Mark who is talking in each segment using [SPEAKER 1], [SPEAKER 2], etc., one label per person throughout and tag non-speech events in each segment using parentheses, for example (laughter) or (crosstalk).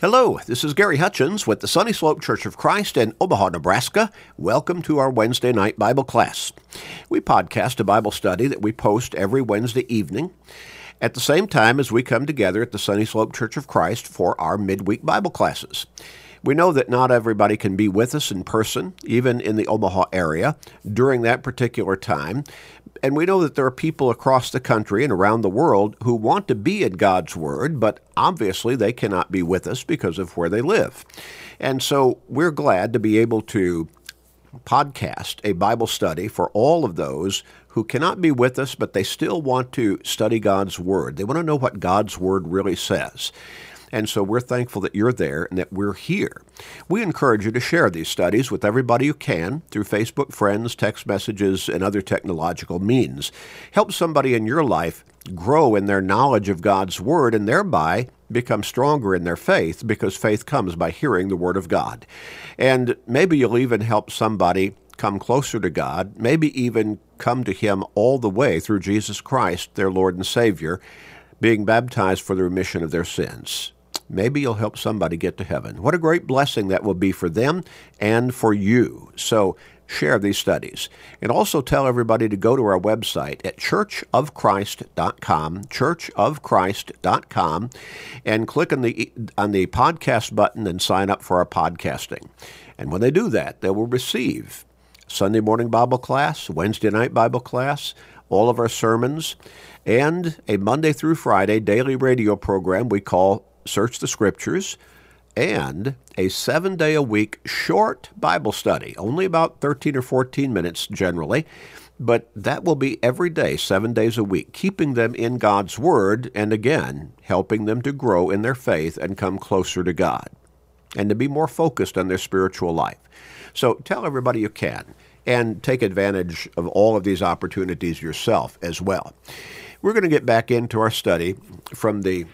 [SPEAKER 1] Hello, this is Gary Hutchins with the Sunny Slope Church of Christ in Omaha, Nebraska. Welcome to our Wednesday night Bible class. We podcast a Bible study that we post every Wednesday evening at the same time as we come together at the Sunny Slope Church of Christ for our midweek Bible classes. We know that not everybody can be with us in person, even in the Omaha area, during that particular time. And we know that there are people across the country and around the world who want to be in God's Word, but obviously they cannot be with us because of where they live. And so we're glad to be able to podcast a Bible study for all of those who cannot be with us, but they still want to study God's Word. They want to know what God's Word really says. And so we're thankful that you're there and that we're here. We encourage you to share these studies with everybody you can through Facebook friends, text messages, and other technological means. Help somebody in your life grow in their knowledge of God's Word and thereby become stronger in their faith because faith comes by hearing the Word of God. And maybe you'll even help somebody come closer to God, maybe even come to Him all the way through Jesus Christ, their Lord and Savior, being baptized for the remission of their sins. Maybe you'll help somebody get to heaven. What a great blessing that will be for them and for you. So share these studies. And also tell everybody to go to our website at churchofchrist.com, churchofchrist.com, and click on the, on the podcast button and sign up for our podcasting. And when they do that, they will receive Sunday morning Bible class, Wednesday night Bible class, all of our sermons, and a Monday through Friday daily radio program we call Search the Scriptures, and a seven day a week short Bible study, only about 13 or 14 minutes generally. But that will be every day, seven days a week, keeping them in God's Word and again, helping them to grow in their faith and come closer to God and to be more focused on their spiritual life. So tell everybody you can and take advantage of all of these opportunities yourself as well. We're going to get back into our study from the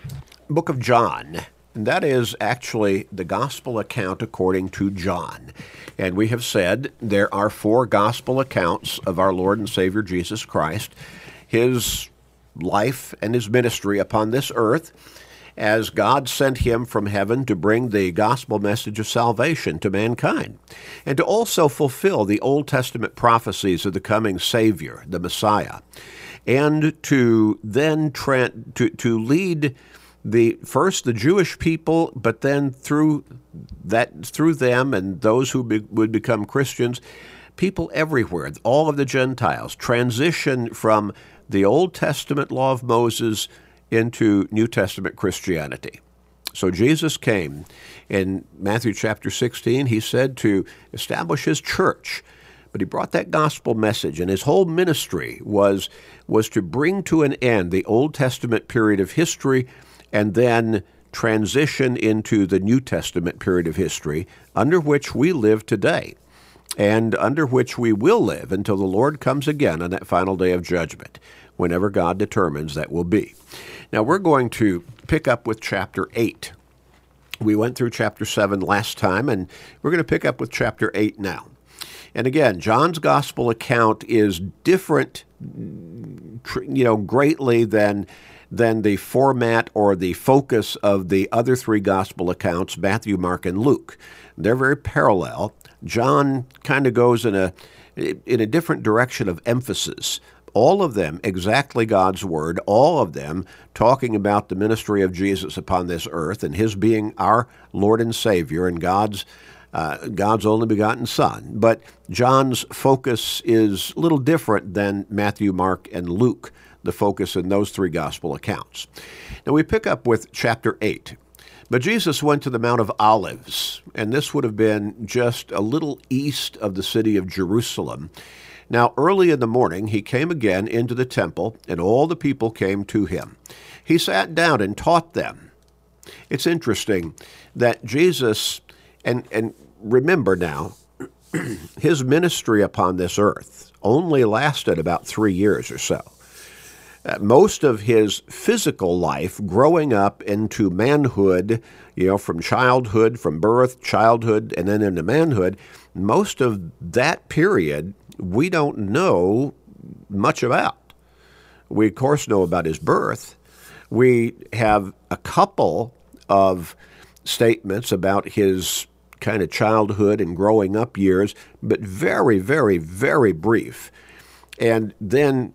[SPEAKER 1] book of John. And that is actually the gospel account according to John. And we have said there are four gospel accounts of our Lord and Savior Jesus Christ, his life and his ministry upon this earth, as God sent him from heaven to bring the gospel message of salvation to mankind, and to also fulfill the Old Testament prophecies of the coming Savior, the Messiah, and to then tra- to, to lead the first the Jewish people, but then through that through them and those who be, would become Christians, people everywhere, all of the Gentiles, transition from the Old Testament law of Moses into New Testament Christianity. So Jesus came in Matthew chapter 16, he said to establish his church. But he brought that gospel message, and his whole ministry was, was to bring to an end the Old Testament period of history and then transition into the New Testament period of history under which we live today and under which we will live until the Lord comes again on that final day of judgment, whenever God determines that will be. Now, we're going to pick up with chapter 8. We went through chapter 7 last time, and we're going to pick up with chapter 8 now. And again, John's gospel account is different, you know, greatly than than the format or the focus of the other three gospel accounts, Matthew, Mark, and Luke. They're very parallel. John kind of goes in a in a different direction of emphasis. All of them exactly God's word, all of them talking about the ministry of Jesus upon this earth and his being our Lord and Savior and God's uh, God's only begotten Son. But John's focus is a little different than Matthew, Mark, and Luke the focus in those three gospel accounts. Now we pick up with chapter 8. But Jesus went to the Mount of Olives, and this would have been just a little east of the city of Jerusalem. Now, early in the morning, he came again into the temple, and all the people came to him. He sat down and taught them. It's interesting that Jesus, and, and remember now, (clears throat) his ministry upon this earth only lasted about three years or so. Uh, most of his physical life growing up into manhood, you know, from childhood, from birth, childhood, and then into manhood, most of that period we don't know much about. We, of course, know about his birth. We have a couple of statements about his kind of childhood and growing up years, but very, very, very brief. And then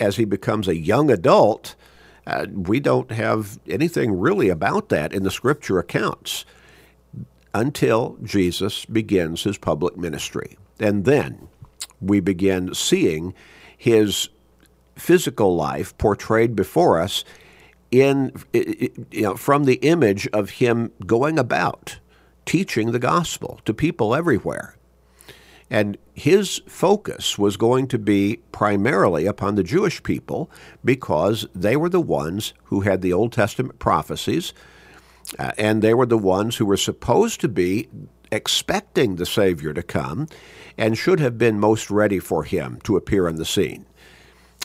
[SPEAKER 1] as he becomes a young adult, uh, we don't have anything really about that in the scripture accounts until Jesus begins his public ministry. And then we begin seeing his physical life portrayed before us in you know from the image of him going about teaching the gospel to people everywhere. And his focus was going to be primarily upon the Jewish people because they were the ones who had the Old Testament prophecies, uh, and they were the ones who were supposed to be expecting the Savior to come and should have been most ready for him to appear on the scene.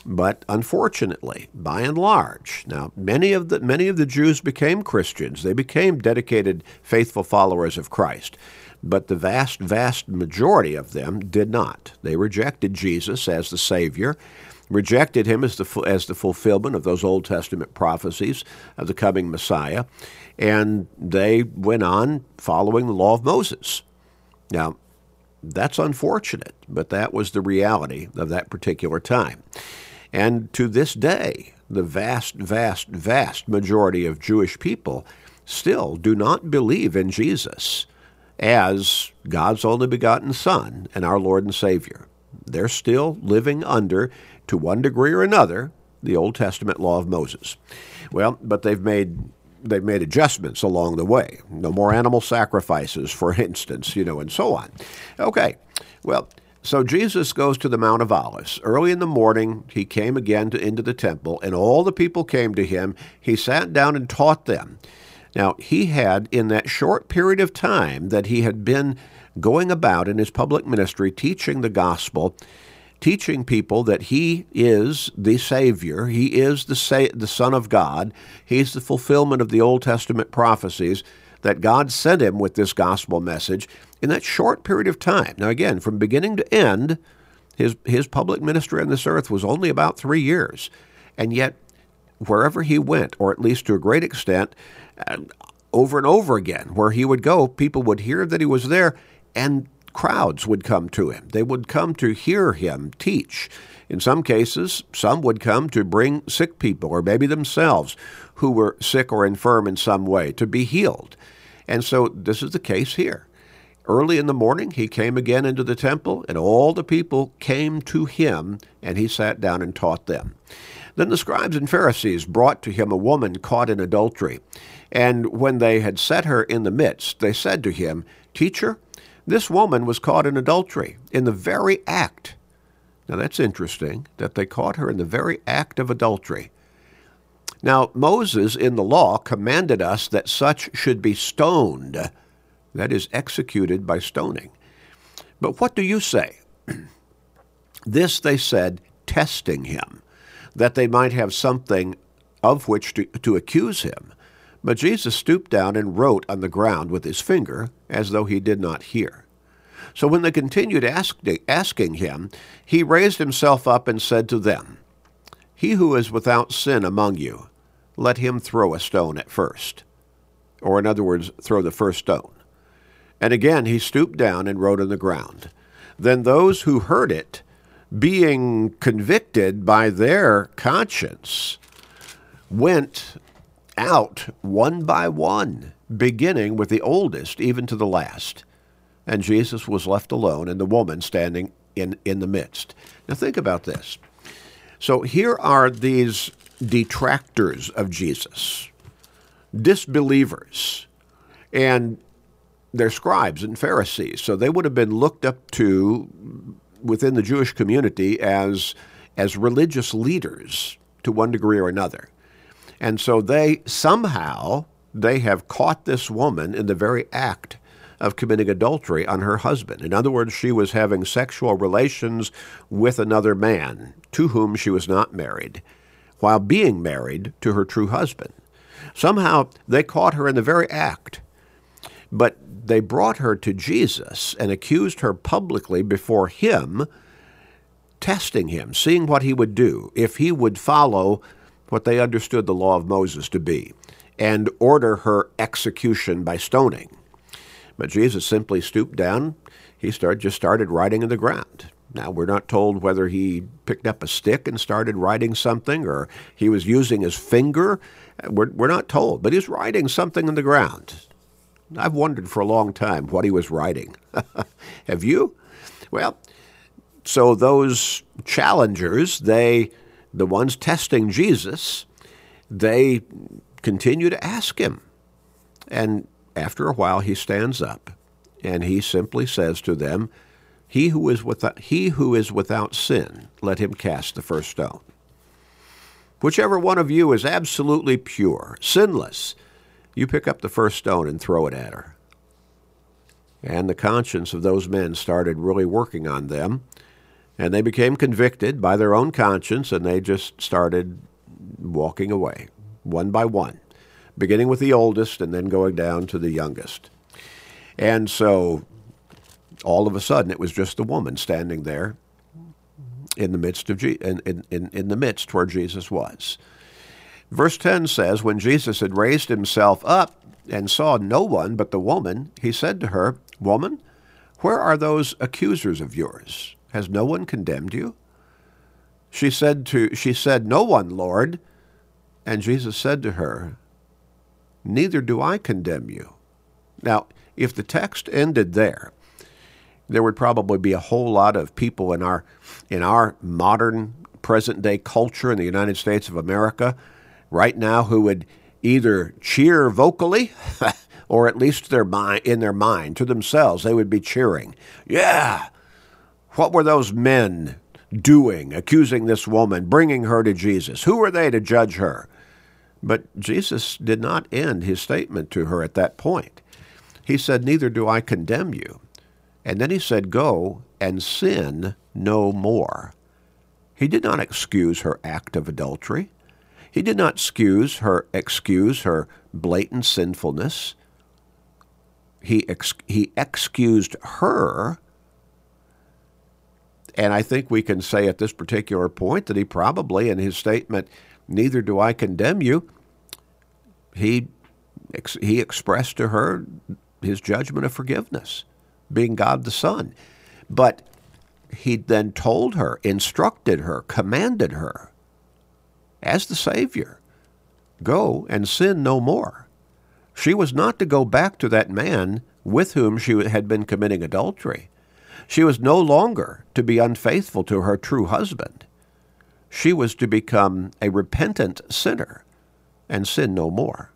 [SPEAKER 1] But unfortunately, by and large, now many of the many of the Jews became Christians. They became dedicated, faithful followers of Christ. But the vast, vast majority of them did not. They rejected Jesus as the Savior, rejected him as the as the fulfillment of those Old Testament prophecies of the coming Messiah, and they went on following the law of Moses. Now, that's unfortunate, but that was the reality of that particular time. And to this day, the vast, vast, vast majority of Jewish people still do not believe in Jesus as God's only begotten Son and our Lord and Savior. They're still living under, to one degree or another, the Old Testament law of Moses. Well, but they've made they've made adjustments along the way. No more animal sacrifices, for (laughs) instance, you know, and so on. Okay, well, so Jesus goes to the Mount of Olives. Early in the morning, he came again to, into the temple, and all the people came to him. He sat down and taught them. Now, he had, in that short period of time that he had been going about in his public ministry, teaching the gospel, teaching people that he is the Savior, he is the, sa- the Son of God, he's the fulfillment of the Old Testament prophecies, that God sent him with this gospel message in that short period of time. Now, again, from beginning to end, his, his public ministry on this earth was only about three years. And yet, wherever he went, or at least to a great extent, uh, over and over again, where he would go, people would hear that he was there, and crowds would come to him. They would come to hear him teach. In some cases, some would come to bring sick people, or maybe themselves, who were sick or infirm in some way, to be healed. And so this is the case here. Early in the morning, he came again into the temple, and all the people came to him, and he sat down and taught them. Then the scribes and Pharisees brought to him a woman caught in adultery. And when they had set her in the midst, they said to him, Teacher, this woman was caught in adultery, in the very act. Now that's interesting, that they caught her in the very act of adultery. Now, Moses in the law commanded us that such should be stoned that is executed by stoning. But what do you say? (clears throat) this they said, testing him, that they might have something of which to, to accuse him. But Jesus stooped down and wrote on the ground with his finger, as though he did not hear. So when they continued asking him, he raised himself up and said to them, He who is without sin among you, let him throw a stone at first. Or, in other words, throw the first stone. And again he stooped down and wrote on the ground. Then those who heard it, being convicted by their conscience, went out one by one, beginning with the oldest even to the last. And Jesus was left alone, and the woman standing in, in the midst. Now think about this. So here are these detractors of Jesus, disbelievers, and they're scribes and Pharisees, so they would have been looked up to within the Jewish community as as religious leaders to one degree or another. And so they somehow they have caught this woman in the very act of committing adultery on her husband. In other words, she was having sexual relations with another man to whom she was not married, while being married to her true husband. Somehow they caught her in the very act. But they brought her to Jesus and accused her publicly before him, testing him, seeing what he would do if he would follow what they understood the law of Moses to be. and order her execution by stoning. But Jesus simply stooped down. He just started writing in the ground. Now, we're not told whether he picked up a stick and started writing something or he was using his finger. We're, we're not told, but he's writing something in the ground. I've wondered for a long time what he was writing. (laughs) Have you? Well, so those challengers, they, the ones testing Jesus, they continue to ask him. And after a while, he stands up and he simply says to them, he who is without, he who is without sin, let him cast the first stone. Whichever one of you is absolutely pure, sinless, you pick up the first stone and throw it at her. And the conscience of those men started really working on them, and they became convicted by their own conscience, and they just started walking away, one by one, beginning with the oldest and then going down to the youngest. And so all of a sudden it was just the woman standing there in the midst of Je- in, in, in the midst where Jesus was. Verse 10 says, When Jesus had raised himself up and saw no one but the woman, he said to her, Woman, where are those accusers of yours? Has no one condemned you? She said to she said, No one, Lord. And Jesus said to her, Neither do I condemn you. Now, if the text ended there, there would probably be a whole lot of people in our in our modern present day culture in the United States of America right now who would either cheer vocally (laughs) or at least their mind in their mind to themselves they would be cheering yeah what were those men doing accusing this woman bringing her to Jesus who were they to judge her but Jesus did not end his statement to her at that point he said neither do I condemn you and then he said, Go and sin no more. He did not excuse her act of adultery. He did not excuse her excuse her blatant sinfulness. He ex, he excused her. And I think we can say at this particular point that he probably, in his statement, neither do I condemn you, he, he expressed to her his judgment of forgiveness being God the Son. But he then told her, instructed her, commanded her as the Savior go and sin no more. She was not to go back to that man with whom she had been committing adultery. She was no longer to be unfaithful to her true husband. She was to become a repentant sinner and sin no more.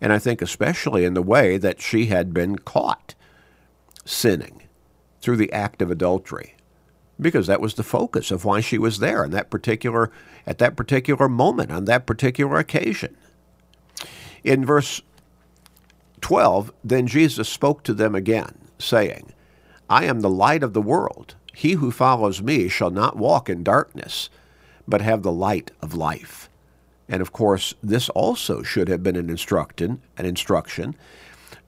[SPEAKER 1] And I think especially in the way that she had been caught sinning through the act of adultery because that was the focus of why she was there in that particular at that particular moment on that particular occasion in verse 12 then Jesus spoke to them again saying I am the light of the world he who follows me shall not walk in darkness but have the light of life and of course this also should have been an instruction an instruction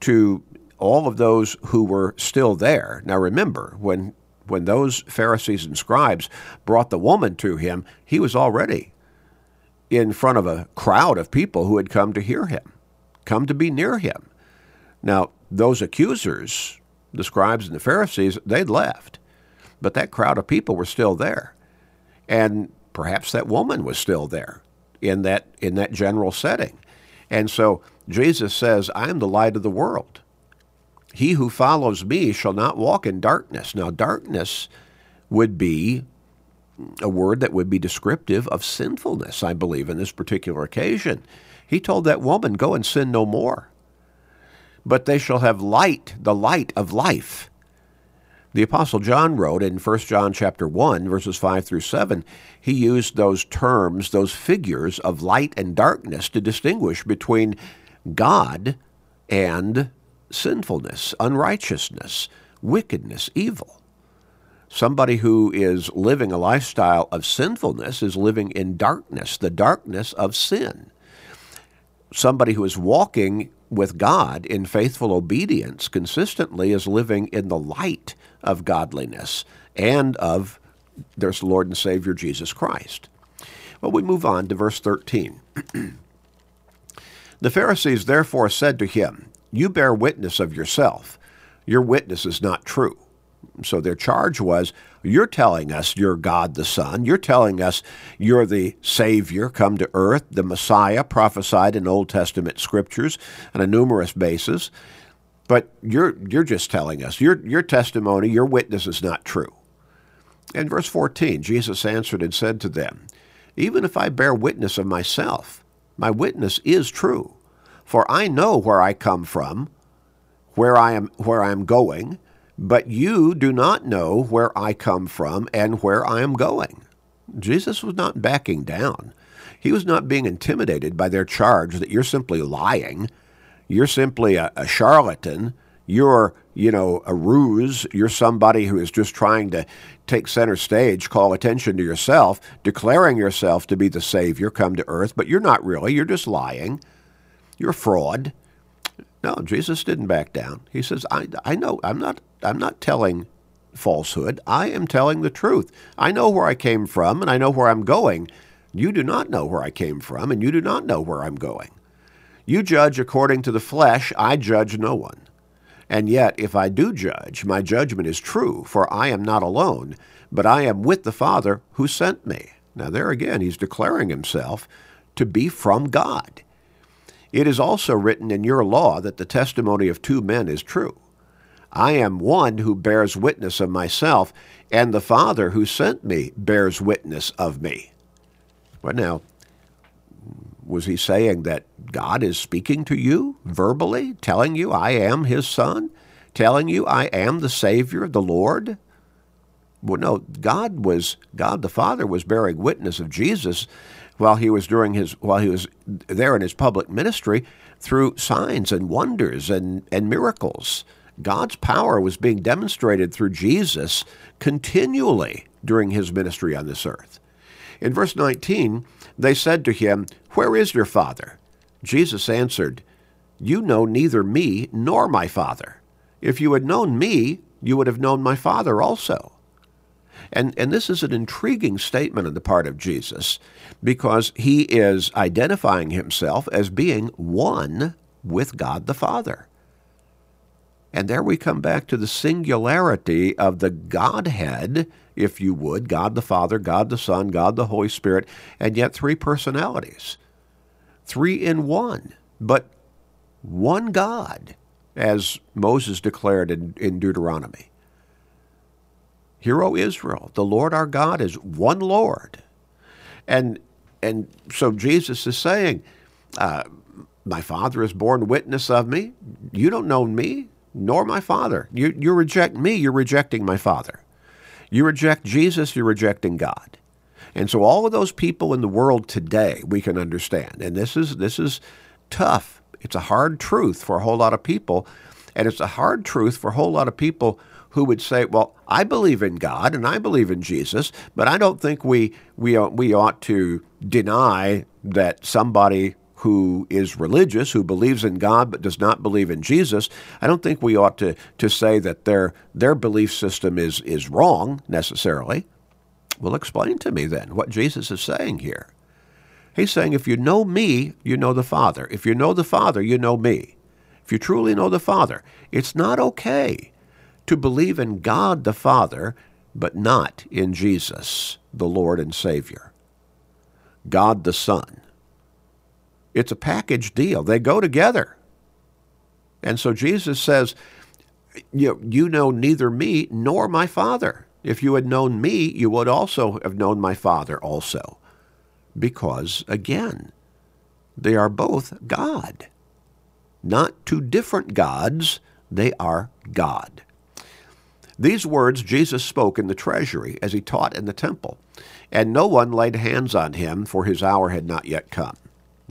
[SPEAKER 1] to all of those who were still there. Now remember, when when those Pharisees and scribes brought the woman to him, he was already in front of a crowd of people who had come to hear him, come to be near him. Now, those accusers, the scribes and the Pharisees, they'd left, but that crowd of people were still there. And perhaps that woman was still there in that in that general setting. And so Jesus says, I am the light of the world. He who follows me shall not walk in darkness. Now, darkness would be a word that would be descriptive of sinfulness, I believe, in this particular occasion. He told that woman, Go and sin no more. But they shall have light, the light of life. The apostle John wrote in 1 John chapter 1 verses 5 through 7, he used those terms, those figures of light and darkness to distinguish between God and sinfulness, unrighteousness, wickedness, evil. Somebody who is living a lifestyle of sinfulness is living in darkness, the darkness of sin. Somebody who is walking with God in faithful obedience consistently is living in the light of godliness and of their Lord and Savior Jesus Christ. Well, we move on to verse 13. (clears throat) The Pharisees therefore said to him, You bear witness of yourself. Your witness is not true. So their charge was, You're telling us you're God the Son. You're telling us you're the Savior come to earth, the Messiah prophesied in Old Testament scriptures on a numerous basis. But you're, you're just telling us, your, your testimony, your witness is not true. In verse 14, Jesus answered and said to them, Even if I bear witness of myself, my witness is true. For I know where I come from, where I am, where I am going, but you do not know where I come from and where I am going. Jesus was not backing down. He was not being intimidated by their charge that you're simply lying. You're simply a, a charlatan. You're, you know, a ruse. You're somebody who is just trying to take center stage, call attention to yourself, declaring yourself to be the Savior come to earth, but you're not really. You're just lying. You're a fraud. No, Jesus didn't back down. He says, I, I know, I'm not, I'm not telling falsehood. I am telling the truth. I know where I came from and I know where I'm going. You do not know where I came from and you do not know where I'm going. You judge according to the flesh, I judge no one. And yet, if I do judge, my judgment is true, for I am not alone, but I am with the Father who sent me. Now, there again, he's declaring himself to be from God. It is also written in your law that the testimony of two men is true. I am one who bears witness of myself, and the Father who sent me bears witness of me. But now, was he saying that God is speaking to you verbally, telling you I am his son, telling you I am the Savior, the Lord? Well, no, God was God the Father was bearing witness of Jesus while he was during his while he was there in his public ministry through signs and wonders and, and miracles. God's power was being demonstrated through Jesus continually during his ministry on this earth. In verse 19, they said to him, Where is your father? Jesus answered, You know neither me nor my father. If you had known me, you would have known my father also. And, and this is an intriguing statement on the part of Jesus because he is identifying himself as being one with God the Father. And there we come back to the singularity of the Godhead, if you would God the Father, God the Son, God the Holy Spirit, and yet three personalities. Three in one, but one God, as Moses declared in, in Deuteronomy. Hear, O Israel, the Lord our God is one Lord. And, and so Jesus is saying, uh, My Father has borne witness of me. You don't know me, nor my Father. You, you reject me, you're rejecting my Father. You reject Jesus, you're rejecting God. And so all of those people in the world today we can understand. And this is this is tough. It's a hard truth for a whole lot of people. And it's a hard truth for a whole lot of people who would say, "Well, I believe in God and I believe in Jesus, but I don't think we we uh, we ought to deny that somebody who is religious, who believes in God but does not believe in Jesus, I don't think we ought to, to say that their their belief system is is wrong necessarily. Well, explain to me then what Jesus is saying here. He's saying, if you know me, you know the Father. If you know the Father, you know me. If you truly know the Father, it's not okay to believe in God the Father, but not in Jesus, the Lord and Savior. God the Son. It's a package deal. They go together. And so Jesus says, you, you know neither me nor my Father. If you had known me, you would also have known my Father also. Because, again, they are both God. Not two different gods, they are God. These words Jesus spoke in the treasury as he taught in the temple, and no one laid hands on him, for his hour had not yet come.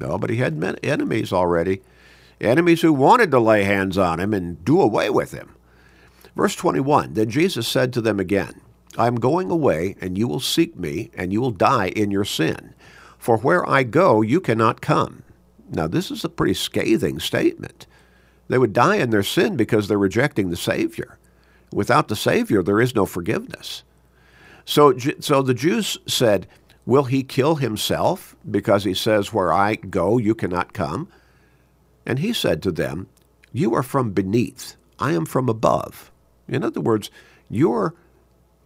[SPEAKER 1] No, but he had enemies already, enemies who wanted to lay hands on him and do away with him. Verse 21 Then Jesus said to them again, I am going away, and you will seek me, and you will die in your sin. For where I go, you cannot come. Now, this is a pretty scathing statement. They would die in their sin because they're rejecting the Savior. Without the Savior, there is no forgiveness. So, so the Jews said, Will he kill himself because he says, Where I go, you cannot come? And he said to them, You are from beneath, I am from above. In other words, you're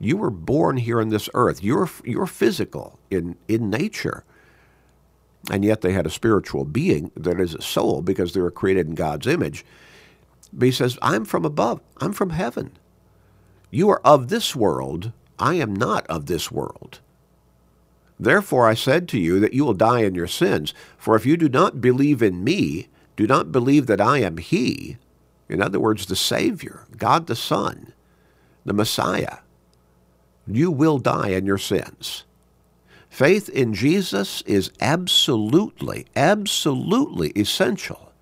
[SPEAKER 1] you were born here on this earth. You're you're physical in in nature. And yet they had a spiritual being that is a soul because they were created in God's image. But he says, I'm from above. I'm from heaven. You are of this world. I am not of this world. Therefore I said to you that you will die in your sins. For if you do not believe in me, do not believe that I am he, in other words, the Savior, God the Son, the Messiah, you will die in your sins. Faith in Jesus is absolutely, absolutely essential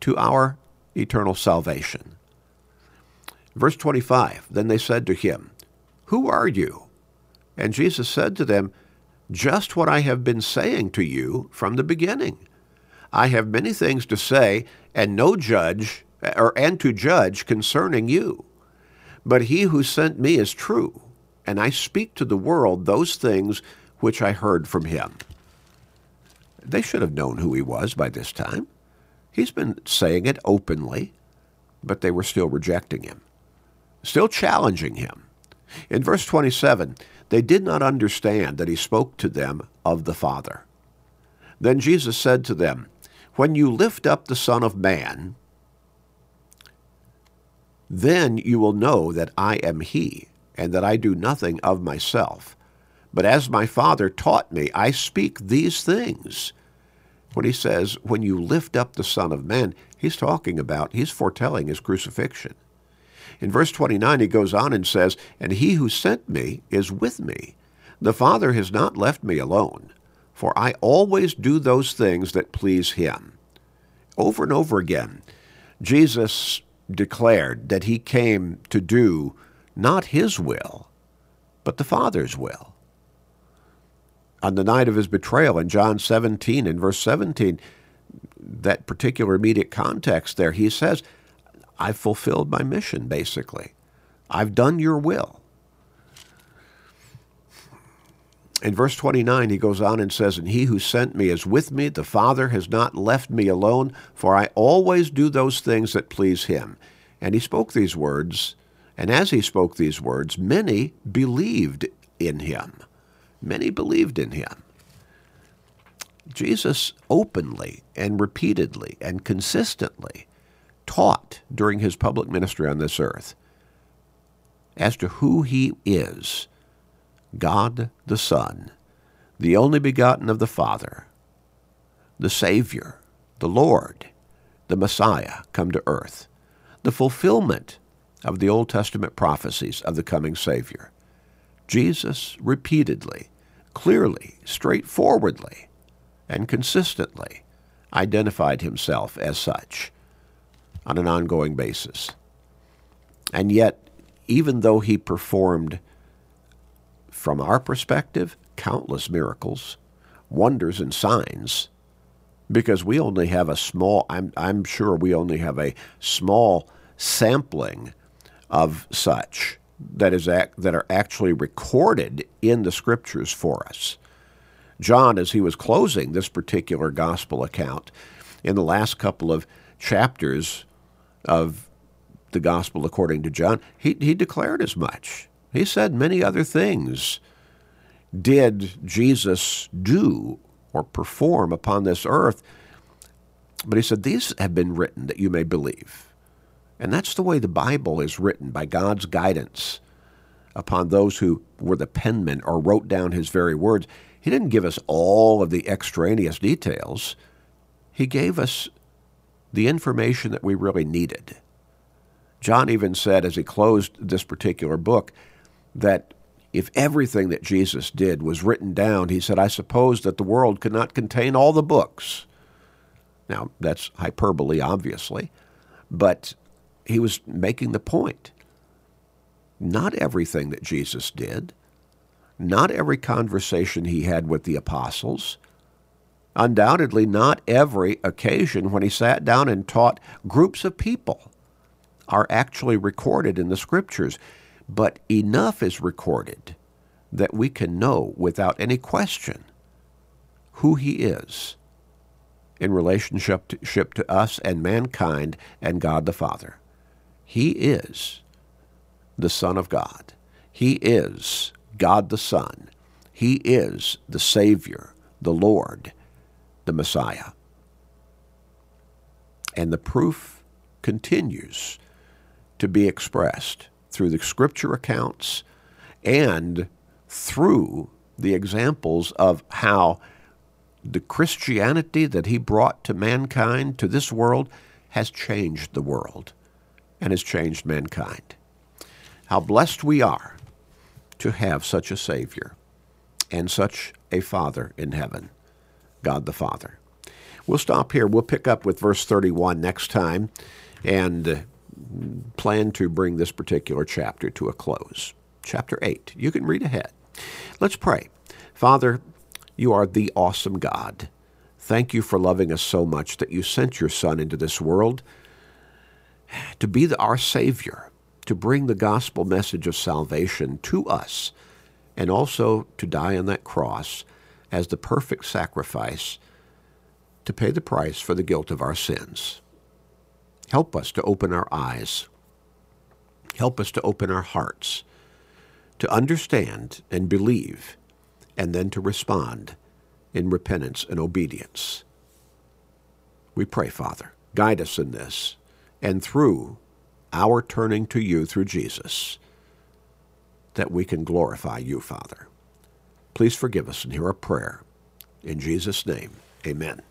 [SPEAKER 1] to our eternal salvation. Verse 25 Then they said to him, Who are you? And Jesus said to them, Just what I have been saying to you from the beginning. I have many things to say, and no judge, or and to judge concerning you. But he who sent me is true and I speak to the world those things which I heard from him. They should have known who he was by this time. He's been saying it openly, but they were still rejecting him, still challenging him. In verse 27, they did not understand that he spoke to them of the Father. Then Jesus said to them, When you lift up the Son of Man, then you will know that I am he and that I do nothing of myself. But as my Father taught me, I speak these things. When he says, when you lift up the Son of Man, he's talking about, he's foretelling his crucifixion. In verse 29, he goes on and says, And he who sent me is with me. The Father has not left me alone, for I always do those things that please him. Over and over again, Jesus declared that he came to do not his will, but the Father's will. On the night of his betrayal in John 17, in verse 17, that particular immediate context there, he says, I've fulfilled my mission, basically. I've done your will. In verse 29, he goes on and says, And he who sent me is with me. The Father has not left me alone, for I always do those things that please him. And he spoke these words and as he spoke these words, many believed in him. Many believed in him. Jesus openly and repeatedly and consistently taught during his public ministry on this earth as to who he is God the Son, the only begotten of the Father, the Savior, the Lord, the Messiah come to earth, the fulfillment of the Old Testament prophecies of the coming Savior. Jesus repeatedly, clearly, straightforwardly, and consistently identified himself as such on an ongoing basis. And yet, even though he performed, from our perspective, countless miracles, wonders, and signs, because we only have a small, I'm, I'm sure we only have a small sampling of such that is that are actually recorded in the scriptures for us. John, as he was closing this particular gospel account, in the last couple of chapters of the gospel according to John, he, he declared as much. He said many other things did Jesus do or perform upon this earth. But he said, These have been written that you may believe. And that's the way the Bible is written by God's guidance upon those who were the penmen or wrote down his very words. He didn't give us all of the extraneous details. He gave us the information that we really needed. John even said as he closed this particular book that if everything that Jesus did was written down, he said, I suppose that the world could not contain all the books. Now, that's hyperbole, obviously, but he was making the point. Not everything that Jesus did, not every conversation he had with the apostles, undoubtedly not every occasion when he sat down and taught groups of people are actually recorded in the scriptures, but enough is recorded that we can know without any question who he is in relationship to, us and mankind and God the Father. He is the Son of God. He is God the Son. He is the Savior, the Lord, the Messiah. And the proof continues to be expressed through the scripture accounts and through the examples of how the Christianity that he brought to mankind, to this world, has changed the world and has changed mankind. How blessed we are to have such a Savior and such a Father in heaven, God the Father. We'll stop here. We'll pick up with verse 31 next time and uh, plan to bring this particular chapter to a close. Chapter 8. You can read ahead. Let's pray. Father, you are the awesome God. Thank you for loving us so much that you sent your Son into this world to be the, our Savior, to bring the gospel message of salvation to us, and also to die on that cross as the perfect sacrifice to pay the price for the guilt of our sins. Help us to open our eyes. Help us to open our hearts, to understand and believe, and then to respond in repentance and obedience. We pray, Father, guide us in this, and through our turning to you through Jesus, that we can glorify you, Father. Please forgive us and hear our prayer. In Jesus' name, amen.